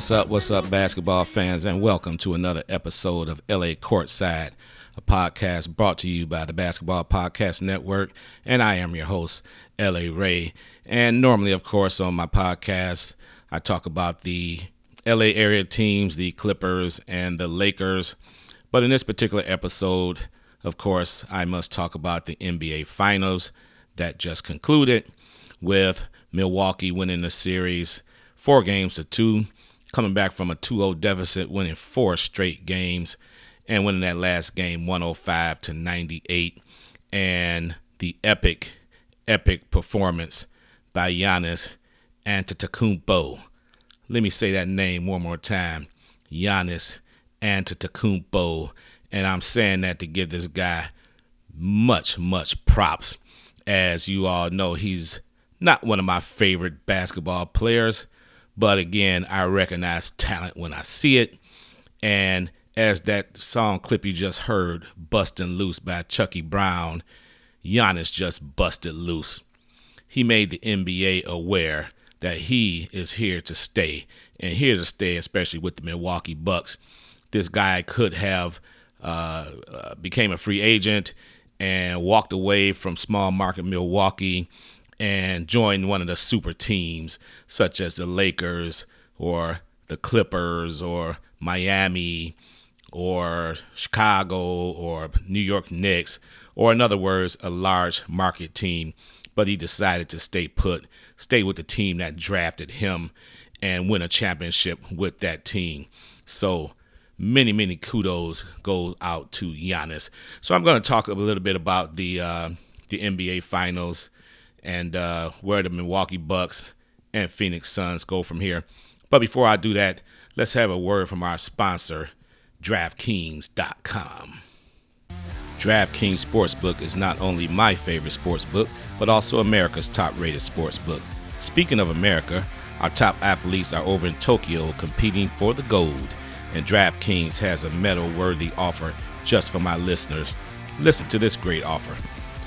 What's up? What's up? Basketball fans? And welcome to another episode of LA Courtside, a podcast brought to you by the Basketball Podcast Network. And I am your host, LA Ray. And normally, of course, on my podcast, I talk about the LA area teams, the Clippers and the Lakers. But in this particular episode, of course, I must talk about the NBA Finals that just concluded with Milwaukee winning the series four games to two, coming back from a 2 0 deficit, winning four straight games, and winning that last game 105 to 98. And the epic, epic performance by Giannis Antetokounmpo. Let me say that name one more time Giannis Antetokounmpo. And I'm saying that to give this guy much, much props. As you all know, he's not one of my favorite basketball players, but again, I recognize talent when I see it. And as that song clip you just heard, Bustin' Loose by Chucky Brown, Giannis just busted loose. He made the NBA aware that he is here to stay and here to stay, especially with the Milwaukee Bucks. This guy could have uh, uh, became a free agent and walked away from small market Milwaukee and join one of the super teams, such as the Lakers or the Clippers or Miami or Chicago or New York Knicks, or in other words, a large market team. But he decided to stay put, stay with the team that drafted him, and win a championship with that team. So many, many kudos go out to Giannis. So I'm going to talk a little bit about the uh, the NBA Finals and uh, where the Milwaukee Bucks and Phoenix Suns go from here. But before I do that, let's have a word from our sponsor, DraftKings.com. DraftKings Sportsbook is not only my favorite sportsbook, but also America's top rated sportsbook. Speaking of America, our top athletes are over in Tokyo competing for the gold, and DraftKings has a medal worthy offer just for my listeners. Listen to this great offer.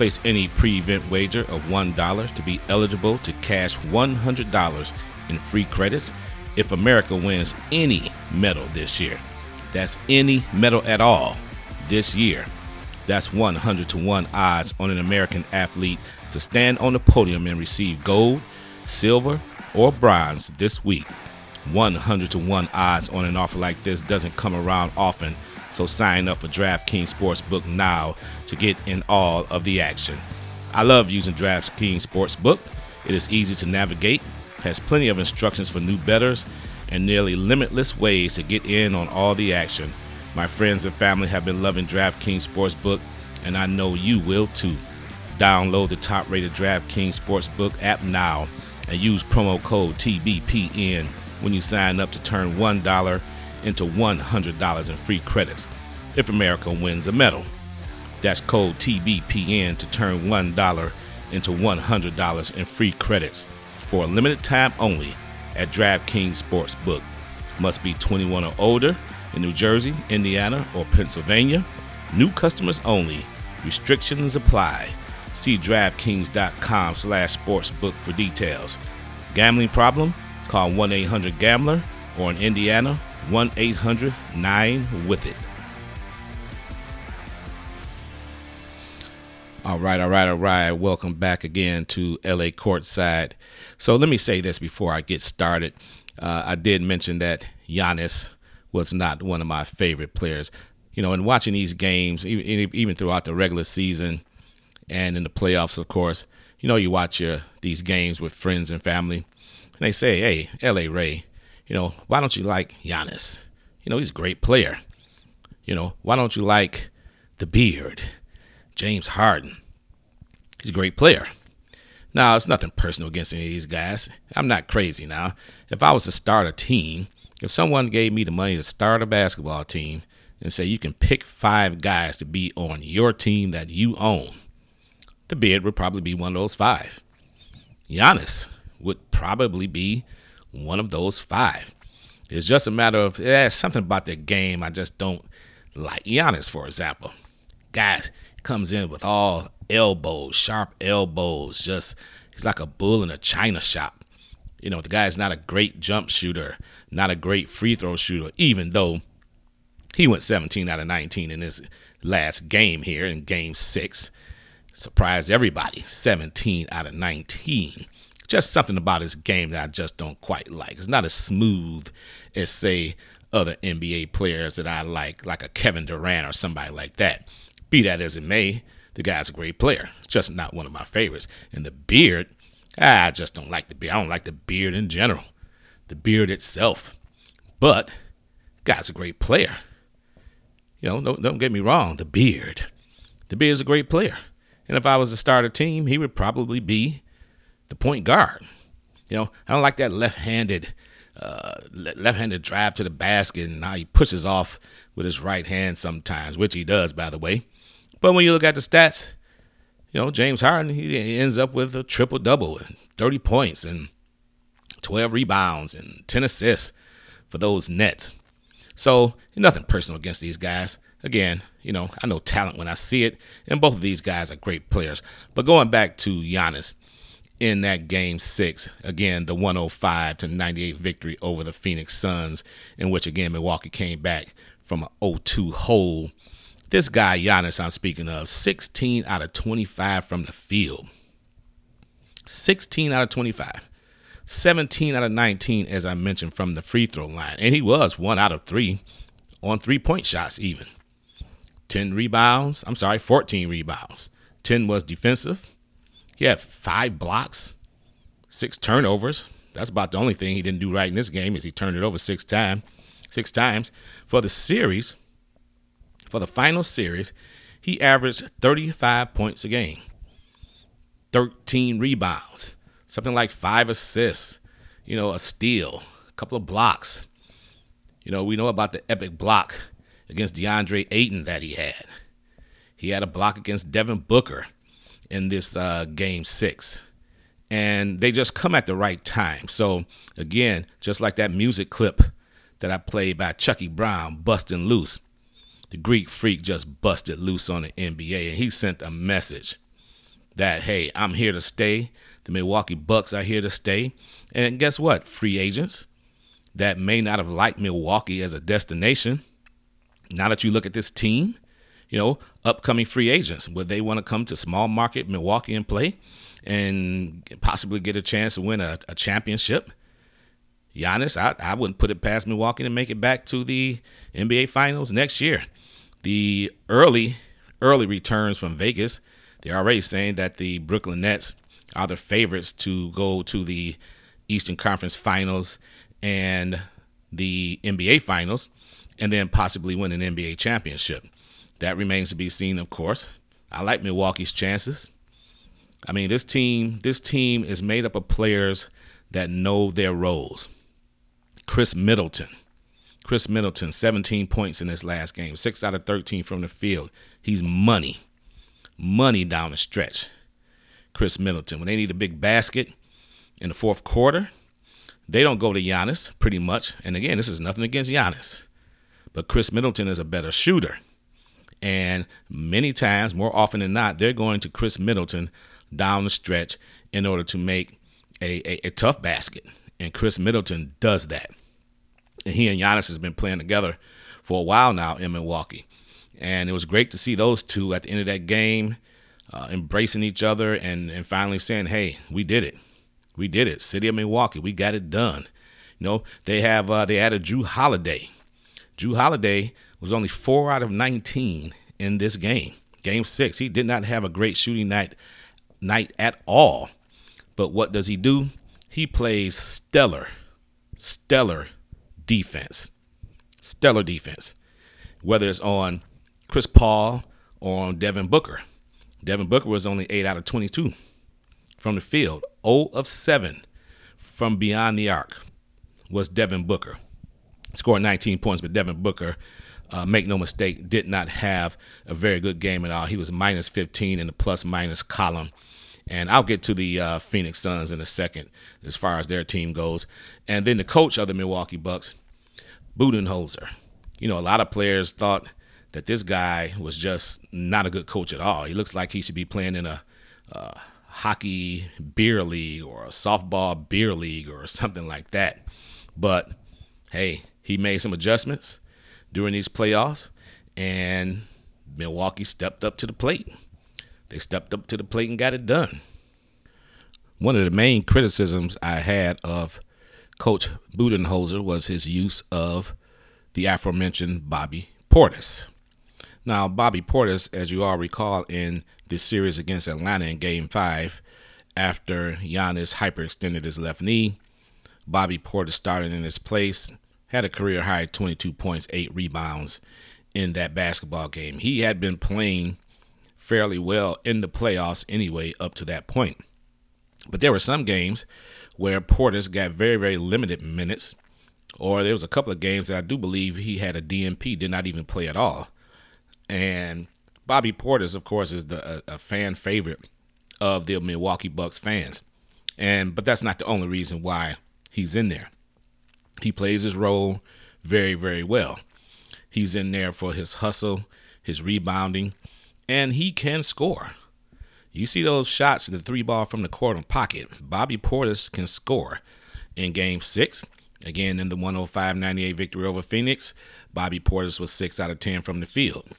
Place any pre event wager of $1 to be eligible to cash $100 in free credits if America wins any medal this year. That's any medal at all this year. That's 100 to 1 odds on an American athlete to stand on the podium and receive gold, silver, or bronze this week. 100 to 1 odds on an offer like this doesn't come around often so sign up for DraftKings Sportsbook now to get in all of the action. I love using DraftKings Sportsbook. It is easy to navigate, has plenty of instructions for new bettors, and nearly limitless ways to get in on all the action. My friends and family have been loving DraftKings Sportsbook, and I know you will too. Download the top rated DraftKings Sportsbook app now and use promo code TBPN when you sign up to turn $1 into $100 in free credits if America wins a medal. That's code TBPN to turn $1 into $100 in free credits for a limited time only at DraftKings Sportsbook. Must be 21 or older in New Jersey, Indiana, or Pennsylvania. New customers only. Restrictions apply. See DraftKings.com slash sportsbook for details. Gambling problem? Call 1-800-GAMBLER or in Indiana, 1 800 9 with it. All right, all right, all right. Welcome back again to LA Courtside. So let me say this before I get started. Uh, I did mention that Giannis was not one of my favorite players. You know, in watching these games, even, even throughout the regular season and in the playoffs, of course, you know, you watch your these games with friends and family, and they say, "Hey, LA Ray, you know, why don't you like Giannis? You know, he's a great player. You know, why don't you like the beard, James Harden? He's a great player. Now, it's nothing personal against any of these guys. I'm not crazy now. If I was to start a team, if someone gave me the money to start a basketball team and say you can pick five guys to be on your team that you own, the beard would probably be one of those five. Giannis would probably be one of those five. It's just a matter of yeah, something about their game I just don't like. Giannis, for example, guys comes in with all elbows, sharp elbows. Just he's like a bull in a china shop. You know, the guy's not a great jump shooter, not a great free throw shooter, even though he went 17 out of 19 in his last game here in game six. Surprised everybody, 17 out of 19. Just something about his game that I just don't quite like. It's not as smooth as, say, other NBA players that I like, like a Kevin Durant or somebody like that. Be that as it may, the guy's a great player. It's just not one of my favorites. And the beard, I just don't like the beard. I don't like the beard in general, the beard itself. But guy's a great player. You know, don't, don't get me wrong, the beard. The beard's a great player. And if I was to start a team, he would probably be the point guard. You know, I don't like that left-handed uh, left-handed drive to the basket and how he pushes off with his right hand sometimes, which he does, by the way. But when you look at the stats, you know, James Harden, he ends up with a triple double and 30 points and 12 rebounds and 10 assists for those Nets. So, nothing personal against these guys. Again, you know, I know talent when I see it, and both of these guys are great players. But going back to Giannis, in that game six. Again, the 105 to 98 victory over the Phoenix Suns, in which again Milwaukee came back from an 0-2 hole. This guy Giannis, I'm speaking of, 16 out of 25 from the field. 16 out of 25. 17 out of 19, as I mentioned, from the free throw line. And he was one out of three on three point shots, even. 10 rebounds. I'm sorry, 14 rebounds. 10 was defensive. He had five blocks, six turnovers. That's about the only thing he didn't do right in this game is he turned it over six times. Six times for the series. For the final series, he averaged 35 points a game, 13 rebounds, something like five assists, you know, a steal, a couple of blocks. You know, we know about the epic block against DeAndre Ayton that he had. He had a block against Devin Booker in this uh, game six. And they just come at the right time. So, again, just like that music clip that I played by Chucky Brown, Busting Loose, the Greek freak just busted loose on the NBA. And he sent a message that, hey, I'm here to stay. The Milwaukee Bucks are here to stay. And guess what? Free agents that may not have liked Milwaukee as a destination. Now that you look at this team, you know, upcoming free agents. Would they want to come to small market Milwaukee and play and possibly get a chance to win a, a championship? Giannis, I, I wouldn't put it past Milwaukee to make it back to the NBA Finals next year. The early, early returns from Vegas, they're already saying that the Brooklyn Nets are the favorites to go to the Eastern Conference Finals and the NBA Finals, and then possibly win an NBA championship. That remains to be seen, of course. I like Milwaukee's chances. I mean, this team, this team is made up of players that know their roles. Khris Middleton. Khris Middleton, 17 points in this last game, 6 out of 13 from the field. He's money. Money down the stretch. Khris Middleton. When they need a big basket in the fourth quarter, they don't go to Giannis pretty much. And again, this is nothing against Giannis. But Khris Middleton is a better shooter. And many times, more often than not, they're going to Khris Middleton down the stretch in order to make a, a, a tough basket. And Khris Middleton does that. And he and Giannis has been playing together for a while now in Milwaukee. And it was great to see those two at the end of that game uh, embracing each other and, and finally saying, hey, we did it. We did it. City of Milwaukee, we got it done. You know, they have uh, they added Jrue Holiday. Jrue Holiday was only four out of 19 in this game. Game six, he did not have a great shooting night night at all. But what does he do? He plays stellar, stellar defense. Stellar defense. Whether it's on Chris Paul or on Devin Booker. Devin Booker was only 8 out of 22 from the field. 0 of 7 from beyond the arc was Devin Booker. Scored 19 points, but Devin Booker uh, make no mistake, did not have a very good game at all. He was minus 15 in the plus minus column. And I'll get to the uh, Phoenix Suns in a second as far as their team goes. And then the coach of the Milwaukee Bucks, Budenholzer. You know, a lot of players thought that this guy was just not a good coach at all. He looks like he should be playing in a uh, hockey beer league or a softball beer league or something like that. But hey, he made some adjustments during these playoffs, and Milwaukee stepped up to the plate. They stepped up to the plate and got it done. One of the main criticisms I had of Coach Budenholzer was his use of the aforementioned Bobby Portis. Now, Bobby Portis, as you all recall in this series against Atlanta in Game 5, after Giannis hyperextended his left knee, Bobby Portis started in his place, had a career high 22 points, 8 rebounds in that basketball game. He had been playing fairly well in the playoffs anyway up to that point. But there were some games where Portis got very, very limited minutes, or there was a couple of games that I do believe he had a DNP, did not even play at all. And Bobby Portis, of course, is the, a, a fan favorite of the Milwaukee Bucks fans. And but that's not the only reason why he's in there. He plays his role very, very well. He's in there for his hustle, his rebounding, and he can score. You see those shots, the three ball from the corner pocket. Bobby Portis can score. In game six, again in the 105 98 victory over Phoenix, Bobby Portis was 6 out of 10 from the field,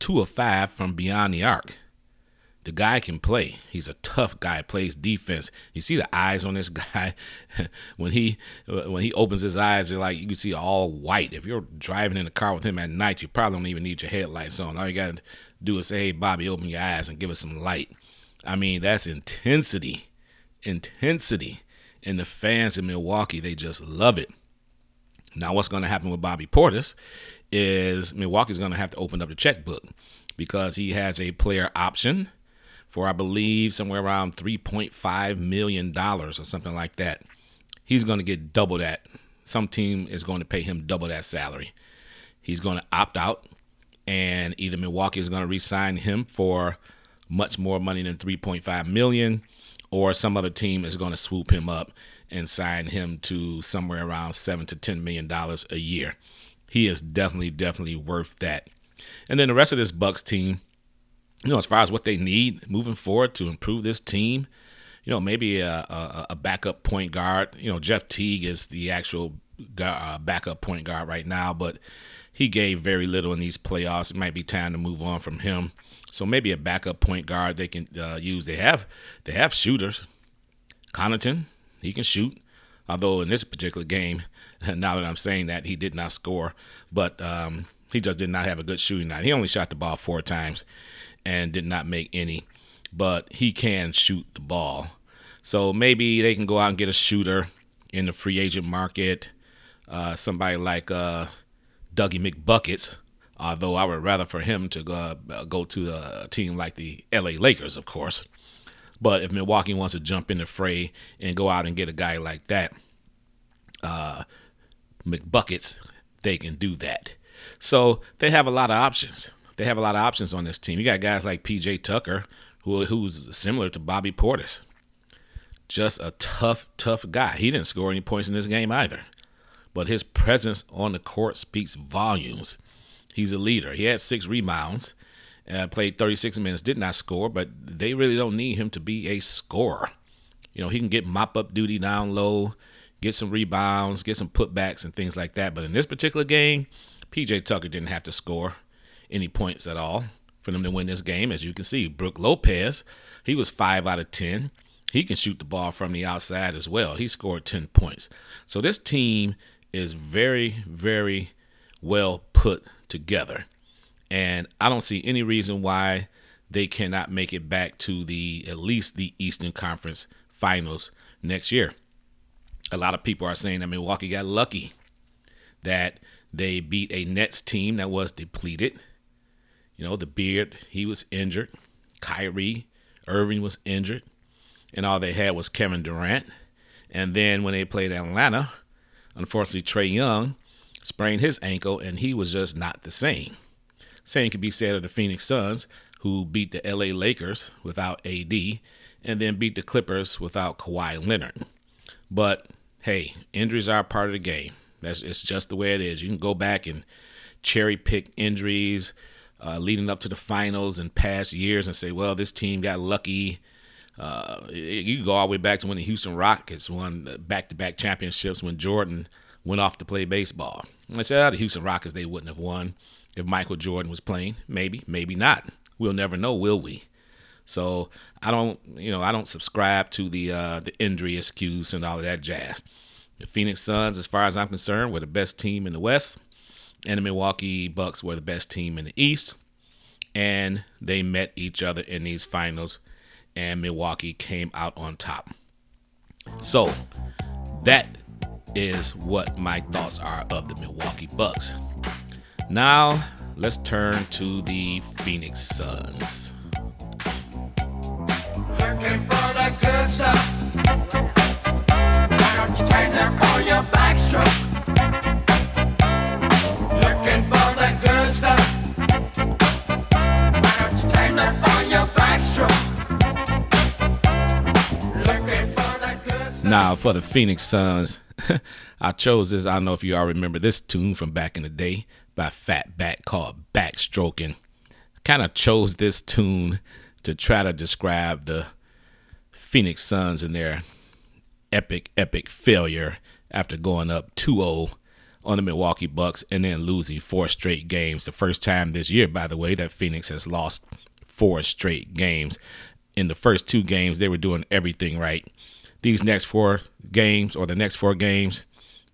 2 of 5 from beyond the arc. The guy can play. He's a tough guy. Plays defense. You see the eyes on this guy when he when he opens his eyes. They're like you can see all white. If you're driving in a car with him at night, you probably don't even need your headlights on. All you got to do is say, "Hey, Bobby, open your eyes and give us some light." I mean, that's intensity, intensity. And the fans in Milwaukee, they just love it. Now, what's going to happen with Bobby Portis is Milwaukee's going to have to open up the checkbook because he has a player option for, I believe, somewhere around $3.5 million or something like that. He's going to get double that. Some team is going to pay him double that salary. He's going to opt out, and either Milwaukee is going to re sign him for much more money than 3.5 million or some other team is going to swoop him up and sign him to somewhere around 7 to 10 million dollars a year. He is definitely definitely worth that. And then the rest of this Bucks team, you know, as far as what they need moving forward to improve this team, you know, maybe a, a, a backup point guard. You know, Jeff Teague is the actual uh, backup point guard right now, but he gave very little in these playoffs. It might be time to move on from him. So maybe a backup point guard they can uh, use. They have they have shooters. Connaughton, he can shoot. Although in this particular game, now that I'm saying that, he did not score, but um, he just did not have a good shooting night. He only shot the ball four times and did not make any, but he can shoot the ball. So maybe they can go out and get a shooter in the free agent market. Uh, somebody like uh, Dougie McBuckets Although I would rather for him to go, uh, go to a team like the LA Lakers, of course. But if Milwaukee wants to jump in the fray and go out and get a guy like that, uh, McBuckets, they can do that. So they have a lot of options. They have a lot of options on this team. You got guys like PJ Tucker, who who's similar to Bobby Portis. Just a tough, tough guy. He didn't score any points in this game either. But his presence on the court speaks volumes He's a leader. He had six rebounds, uh, played 36 minutes, did not score, but they really don't need him to be a scorer. You know, he can get mop up duty down low, get some rebounds, get some putbacks and things like that. But in this particular game, PJ Tucker didn't have to score any points at all for them to win this game. As you can see, Brook Lopez, he was five out of 10. He can shoot the ball from the outside as well. He scored 10 points. So this team is very, very well put together. And I don't see any reason why they cannot make it back to the at least the Eastern Conference Finals next year. A lot of people are saying that Milwaukee got lucky that they beat a Nets team that was depleted. You know, the beard, he was injured. Kyrie Irving was injured. And all they had was Kevin Durant. And then when they played Atlanta, unfortunately, Trae Young sprained his ankle, and he was just not the same. Same could be said of the Phoenix Suns, who beat the LA Lakers without AD, and then beat the Clippers without Kawhi Leonard. But hey, injuries are part of the game. That's it's just the way it is. You can go back and cherry pick injuries uh, leading up to the finals in past years and say, well, this team got lucky. Uh, you go all the way back to when the Houston Rockets won back to back championships when Jordan went off to play baseball. I said, oh, the Houston Rockets, they wouldn't have won if Michael Jordan was playing. Maybe, maybe not. We'll never know, will we? So I don't, you know, I don't subscribe to the uh, the injury excuse and all of that jazz. The Phoenix Suns, as far as I'm concerned, were the best team in the West, and the Milwaukee Bucks were the best team in the East. And they met each other in these finals, and Milwaukee came out on top. So that is what my thoughts are of the Milwaukee Bucks. Now, let's turn to the Phoenix Suns. Looking Now, for the Phoenix Suns, I chose this. I don't know if you all remember this tune from back in the day by Fatback called Backstroking. Kind of chose this tune to try to describe the Phoenix Suns and their epic, epic failure after going up 2 0 on the Milwaukee Bucks and then losing four straight games. The first time this year, by the way, that Phoenix has lost four straight games. In the first two games, they were doing everything right these next four games or the next four games,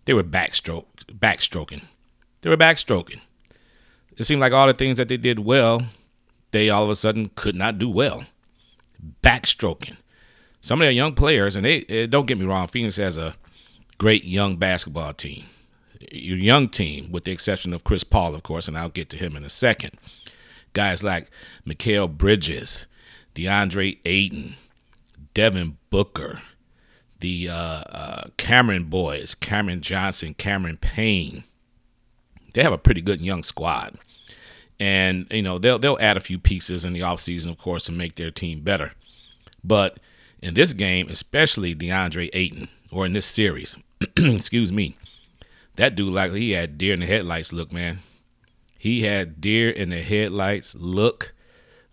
they were backstroke, backstroking. They were backstroking. It seemed like all the things that they did well, they all of a sudden could not do well. Backstroking. Some of their young players, and they eh, don't get me wrong, Phoenix has a great young basketball team. Your young team, with the exception of Chris Paul, of course, and I'll get to him in a second. Guys like Mikal Bridges, DeAndre Ayton, Devin Booker, the uh, uh, Cameron boys, Cameron Johnson, Cameron Payne. They have a pretty good young squad. And, you know, they'll they'll add a few pieces in the offseason, of course, to make their team better. But in this game, especially DeAndre Ayton, or in this series, excuse me, that dude like he had deer in the headlights look, man. He had deer in the headlights look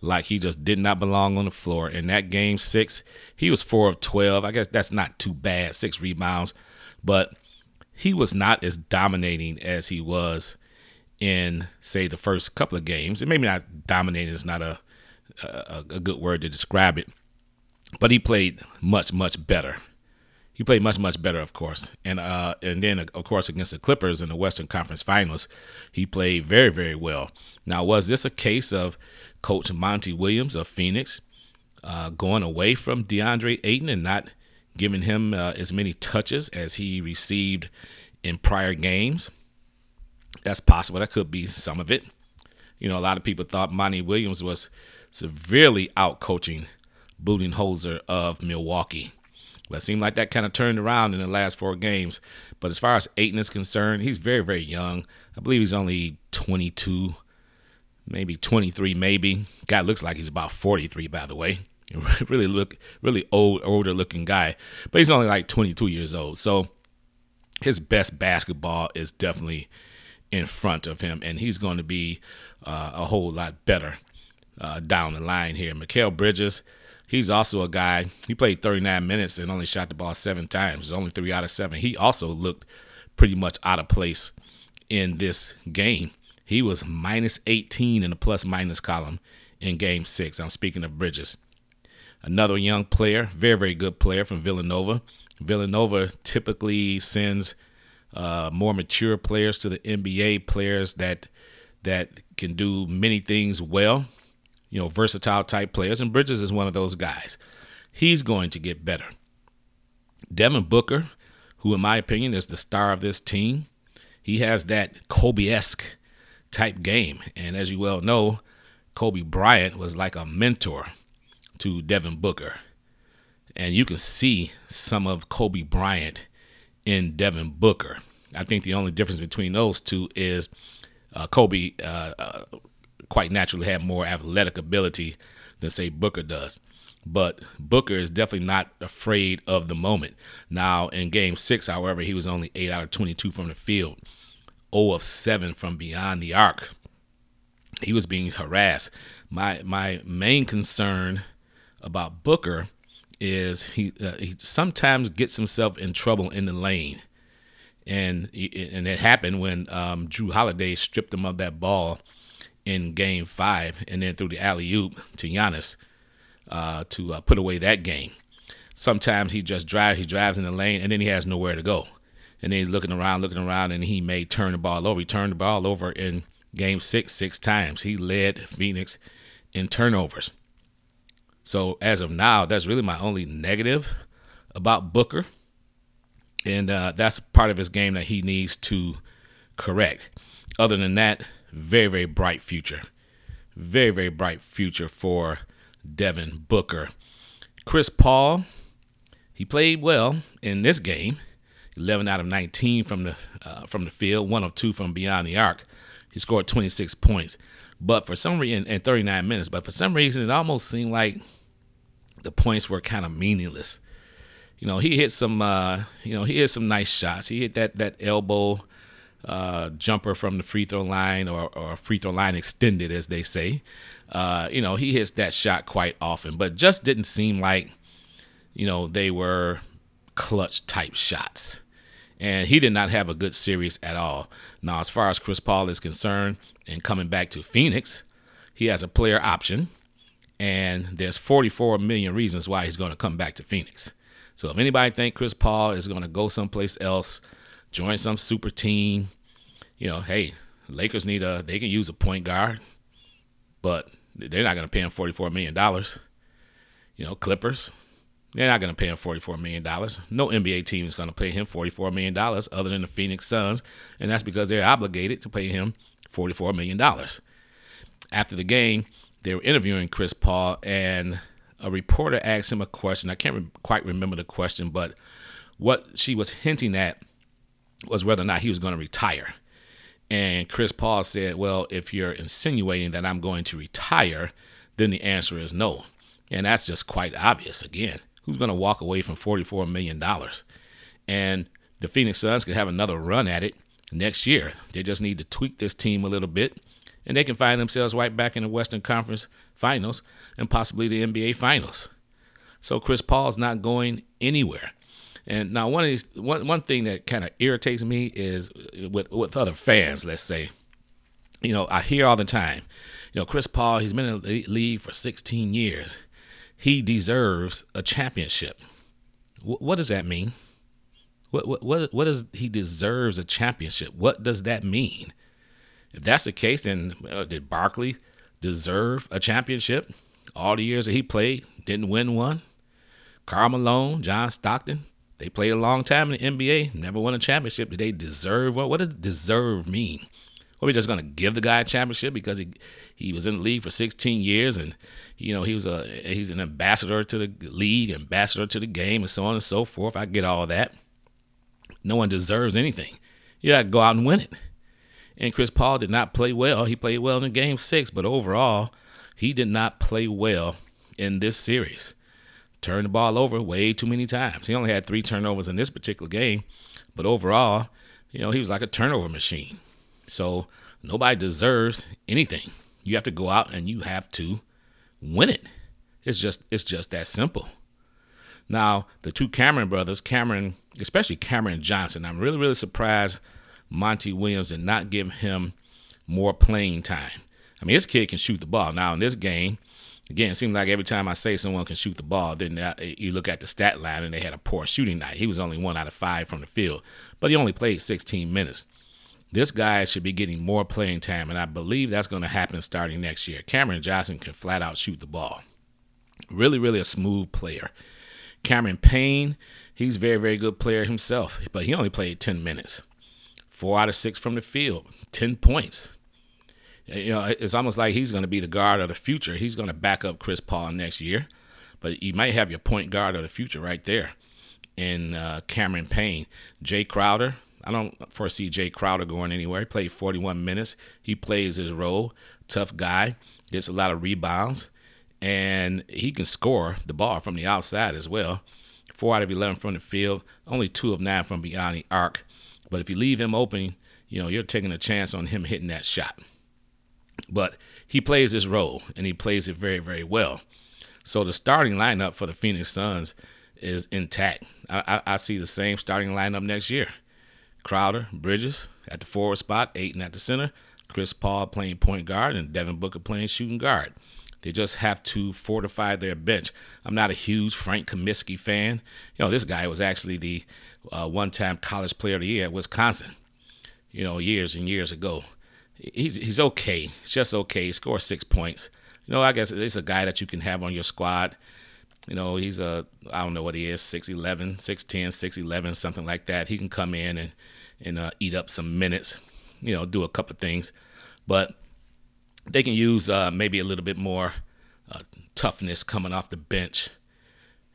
like he just did not belong on the floor. In that game six, he was four of 12. I guess that's not too bad, six rebounds, but he was not as dominating as he was in, say, the first couple of games. And maybe not dominating is not a, a, a good word to describe it, but he played much, much better. He played much, much better, of course, and uh, and then of course against the Clippers in the Western Conference Finals, he played very, very well. Now, was this a case of Coach Monty Williams of Phoenix uh, going away from DeAndre Ayton and not giving him uh, as many touches as he received in prior games. That's possible. That could be some of it. You know, a lot of people thought Monty Williams was severely out coaching Budenholzer of Milwaukee. But it seemed like that kind of turned around in the last four games. But as far as Ayton is concerned, he's very, very young. I believe he's only 22, maybe 23, maybe. Guy looks like he's about 43, by the way. really look, really old, older looking guy, but he's only like 22 years old. So his best basketball is definitely in front of him, and he's going to be uh, a whole lot better uh, down the line here. Mikal Bridges, he's also a guy. He played 39 minutes and only shot the ball seven times. It's only three out of seven. He also looked pretty much out of place in this game. He was minus 18 in the plus minus column in game six. I'm speaking of Bridges. Another young player, very, very good player from Villanova. Villanova typically sends uh, more mature players to the NBA, players that that can do many things well, you know, versatile type players. And Bridges is one of those guys. He's going to get better. Devin Booker, who in my opinion is the star of this team, he has that Kobe esque type game. And as you well know, Kobe Bryant was like a mentor to Devin Booker. And you can see some of Kobe Bryant in Devin Booker. I think the only difference between those two is uh, Kobe uh, uh, quite naturally had more athletic ability than, say, Booker does. But Booker is definitely not afraid of the moment. Now, in game six, however, he was only 8 out of 22 from the field. 0 of 7 from beyond the arc. He was being harassed. My my main concern about Booker is he uh, he sometimes gets himself in trouble in the lane. and and it happened when um, Jrue Holiday stripped him of that ball in Game Five, and then through the alley oop to Giannis uh, to uh, put away that game. Sometimes he just drives, he drives in the lane, and then he has nowhere to go, and then he's looking around, looking around, and he may turn the ball over. He turned the ball over in Game Six six times. He led Phoenix in turnovers. So as of now, that's really my only negative about Booker and uh, that's part of his game that he needs to correct. Other than that, very very bright future, very very bright future for Devin Booker. Chris Paul, he played well in this game. 11 out of 19 from the uh, from the field, one of two from beyond the arc. He scored 26 points, but for some reason, in 39 minutes. But for some reason, it almost seemed like the points were kind of meaningless you know, he hit some, uh, you know, he hit some nice shots. He hit that that elbow uh, jumper from the free throw line or, or free throw line extended, as they say. Uh, you know, he hits that shot quite often, but just didn't seem like, you know, they were clutch type shots. And he did not have a good series at all. Now, as far as Chris Paul is concerned and coming back to Phoenix, he has a player option, and there's 44 million reasons why he's going to come back to Phoenix. So if anybody think Chris Paul is going to go someplace else, join some super team, you know, hey, Lakers need a they can use a point guard, but they're not going to pay him forty four million dollars. You know, Clippers, they're not going to pay him forty four million dollars. No NBA team is going to pay him forty four million dollars other than the Phoenix Suns, and that's because they're obligated to pay him forty four million dollars. After the game, they were interviewing Chris Paul, and a reporter asked him a question. I can't re- quite remember the question, but what she was hinting at was whether or not he was going to retire. And Chris Paul said, Well, if you're insinuating that I'm going to retire, then the answer is no. And that's just quite obvious. Again, who's going to walk away from $44 million? And the Phoenix Suns could have another run at it next year. They just need to tweak this team a little bit and they can find themselves right back in the Western Conference Finals and possibly the NBA Finals. So Chris Paul's not going anywhere. And now one of these one one thing that kind of irritates me is with with other fans, let's say, you know, I hear all the time, you know, Chris Paul, he's been in the league for 16 years. He deserves a championship. W- what does that mean? What, what what what does he deserves a championship? What does that mean? If that's the case, then uh, did Barkley deserve a championship? All the years that he played, didn't win one. Karl Malone, John Stockton, they played a long time in the NBA, never won a championship. Did they deserve what? What does deserve mean? Are we just to give the guy a championship because he he was in the league for 16 years and you know he was a he's an ambassador to the league, ambassador to the game, and so on and so forth. I get all that. No one deserves anything. You got to go out and win it. And Chris Paul did not play well. He played well in game six, but overall, he did not play well in this series. Turned the ball over way too many times. He only had three turnovers in this particular game, but overall, you know, he was like a turnover machine. So nobody deserves anything. You have to go out and you have to win it. It's just it's just that simple. Now, the two Cameron brothers, Cameron, especially Cameron Johnson, I'm really, really surprised Monty Williams did not give him more playing time. I mean, this kid can shoot the ball. Now, in this game, again, it seems like every time I say someone can shoot the ball, then you look at the stat line and they had a poor shooting night. He was only one out of five from the field, but he only played 16 minutes. This guy should be getting more playing time, and I believe that's going to happen starting next year. Cameron Johnson can flat out shoot the ball. Really, really a smooth player. Cameron Payne, he's a very, very good player himself, but he only played 10 minutes four out of six from the field, 10 points. You know, it's almost like he's going to be the guard of the future. He's going to back up Chris Paul next year, but you might have your point guard of the future right there in uh, Cameron Payne. Jae Crowder, I don't foresee Jae Crowder going anywhere. He played 41 minutes. He plays his role. Tough guy, gets a lot of rebounds, and he can score the ball from the outside as well. Four out of 11 from the field, only two of nine from beyond the arc. But if you leave him open, you know, you're taking a chance on him hitting that shot. But he plays his role and he plays it very, very well. So the starting lineup for the Phoenix Suns is intact. I, I, I see the same starting lineup next year. Crowder, Bridges at the forward spot, Ayton at the center, Chris Paul playing point guard, and Devin Booker playing shooting guard. They just have to fortify their bench. I'm not a huge Frank Kaminsky fan. You know, this guy was actually the uh, one-time college player of the year at Wisconsin. You know, years and years ago. He's he's okay. He's just okay. He scores six points. You know, I guess it's a guy that you can have on your squad. You know, he's a I don't know what he is, 6'11, 6'10, 6'11, something like that. He can come in and and uh, eat up some minutes. You know, do a couple things, but they can use uh, maybe a little bit more uh, toughness coming off the bench.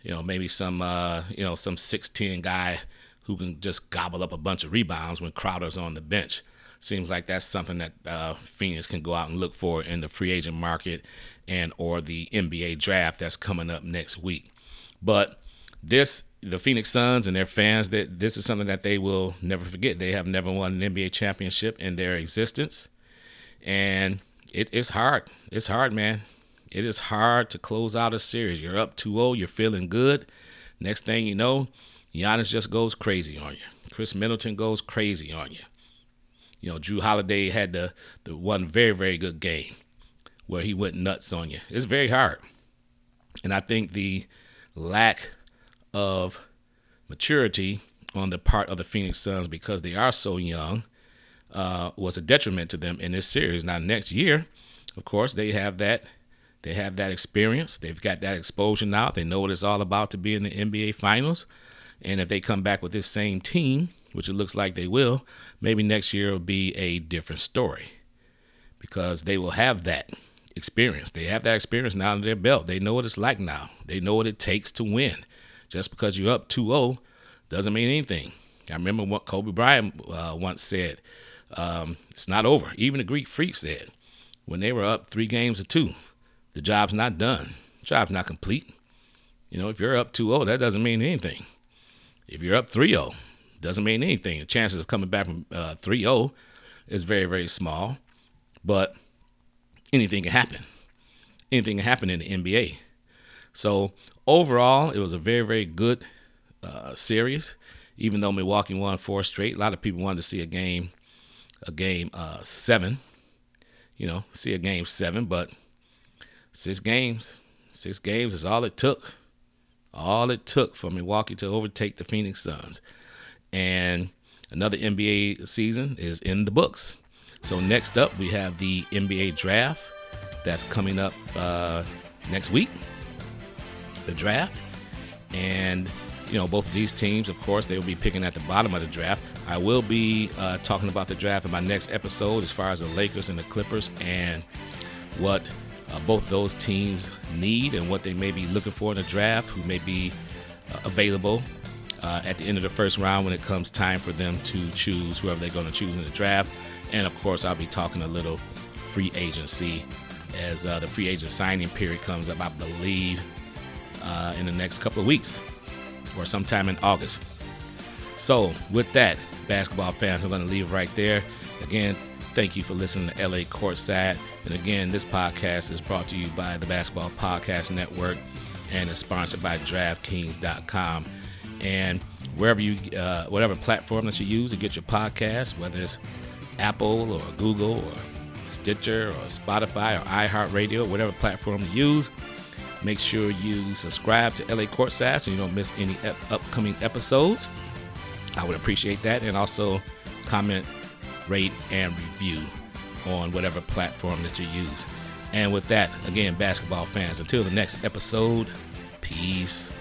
You know, maybe some uh, you know some six ten guy who can just gobble up a bunch of rebounds when Crowder's on the bench. Seems like that's something that uh, Phoenix can go out and look for in the free agent market and or the NBA draft that's coming up next week. But this the Phoenix Suns and their fans that this is something that they will never forget. They have never won an NBA championship in their existence. And it, it's hard. It's hard, man. It is hard to close out a series. You're up 2-0, you're feeling good. Next thing you know, Giannis just goes crazy on you. Khris Middleton goes crazy on you. You know, Jrue Holiday had the the one very very good game where he went nuts on you. It's very hard, and I think the lack of maturity on the part of the Phoenix Suns because they are so young uh, was a detriment to them in this series. Now next year, of course, they have that they have that experience. They've got that exposure now. They know what it's all about to be in the NBA Finals. And if they come back with this same team, which it looks like they will, maybe next year will be a different story because they will have that experience. They have that experience now in their belt. They know what it's like now. They know what it takes to win. Just because you're up 2 0 doesn't mean anything. I remember what Kobe Bryant uh, once said um, it's not over. Even the Greek freak said when they were up three games to two, the job's not done. The job's not complete. You know, if you're up 2 0, that doesn't mean anything. If you're up 3 0, doesn't mean anything. The chances of coming back from uh, 3 0 is very, very small. But anything can happen. Anything can happen in the NBA. So overall, it was a very, very good uh, series. Even though Milwaukee won four straight, a lot of people wanted to see a game a game uh, seven. You know, see a game seven, but six games, six games is all it took. All it took for Milwaukee to overtake the Phoenix Suns. And another NBA season is in the books. So next up, we have the NBA draft that's coming up uh, next week. The draft, and you know both of these teams, of course, they will be picking at the bottom of the draft. I will be uh, talking about the draft in my next episode as far as the Lakers and the Clippers and what uh, both those teams need and what they may be looking for in the draft, who may be uh, available uh, at the end of the first round when it comes time for them to choose whoever they're going to choose in the draft. And of course, I'll be talking a little free agency as uh, the free agent signing period comes up, I believe, uh, in the next couple of weeks or sometime in August. So, with that, basketball fans. I'm going to leave right there. Again, thank you for listening to LA Courtside. And again, this podcast is brought to you by the Basketball Podcast Network and is sponsored by DraftKings.com. And wherever you, uh, whatever platform that you use to get your podcast, whether it's Apple or Google or Stitcher or Spotify or iHeartRadio, whatever platform you use, make sure you subscribe to LA Courtside so you don't miss any ep- upcoming episodes. I would appreciate that. And also comment, rate, and review on whatever platform that you use. And with that, again, basketball fans, until the next episode, peace